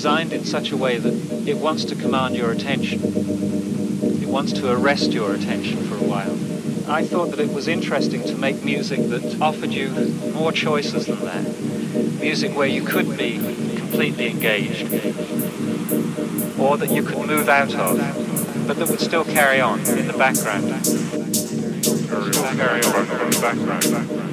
designed in such a way that it wants to command your attention. It wants to arrest your attention for a while. I thought that it was interesting to make music that offered you more choices than that. Music where you could be completely engaged, or that you could move out of, but that would still carry on in the background. Carry on in the background.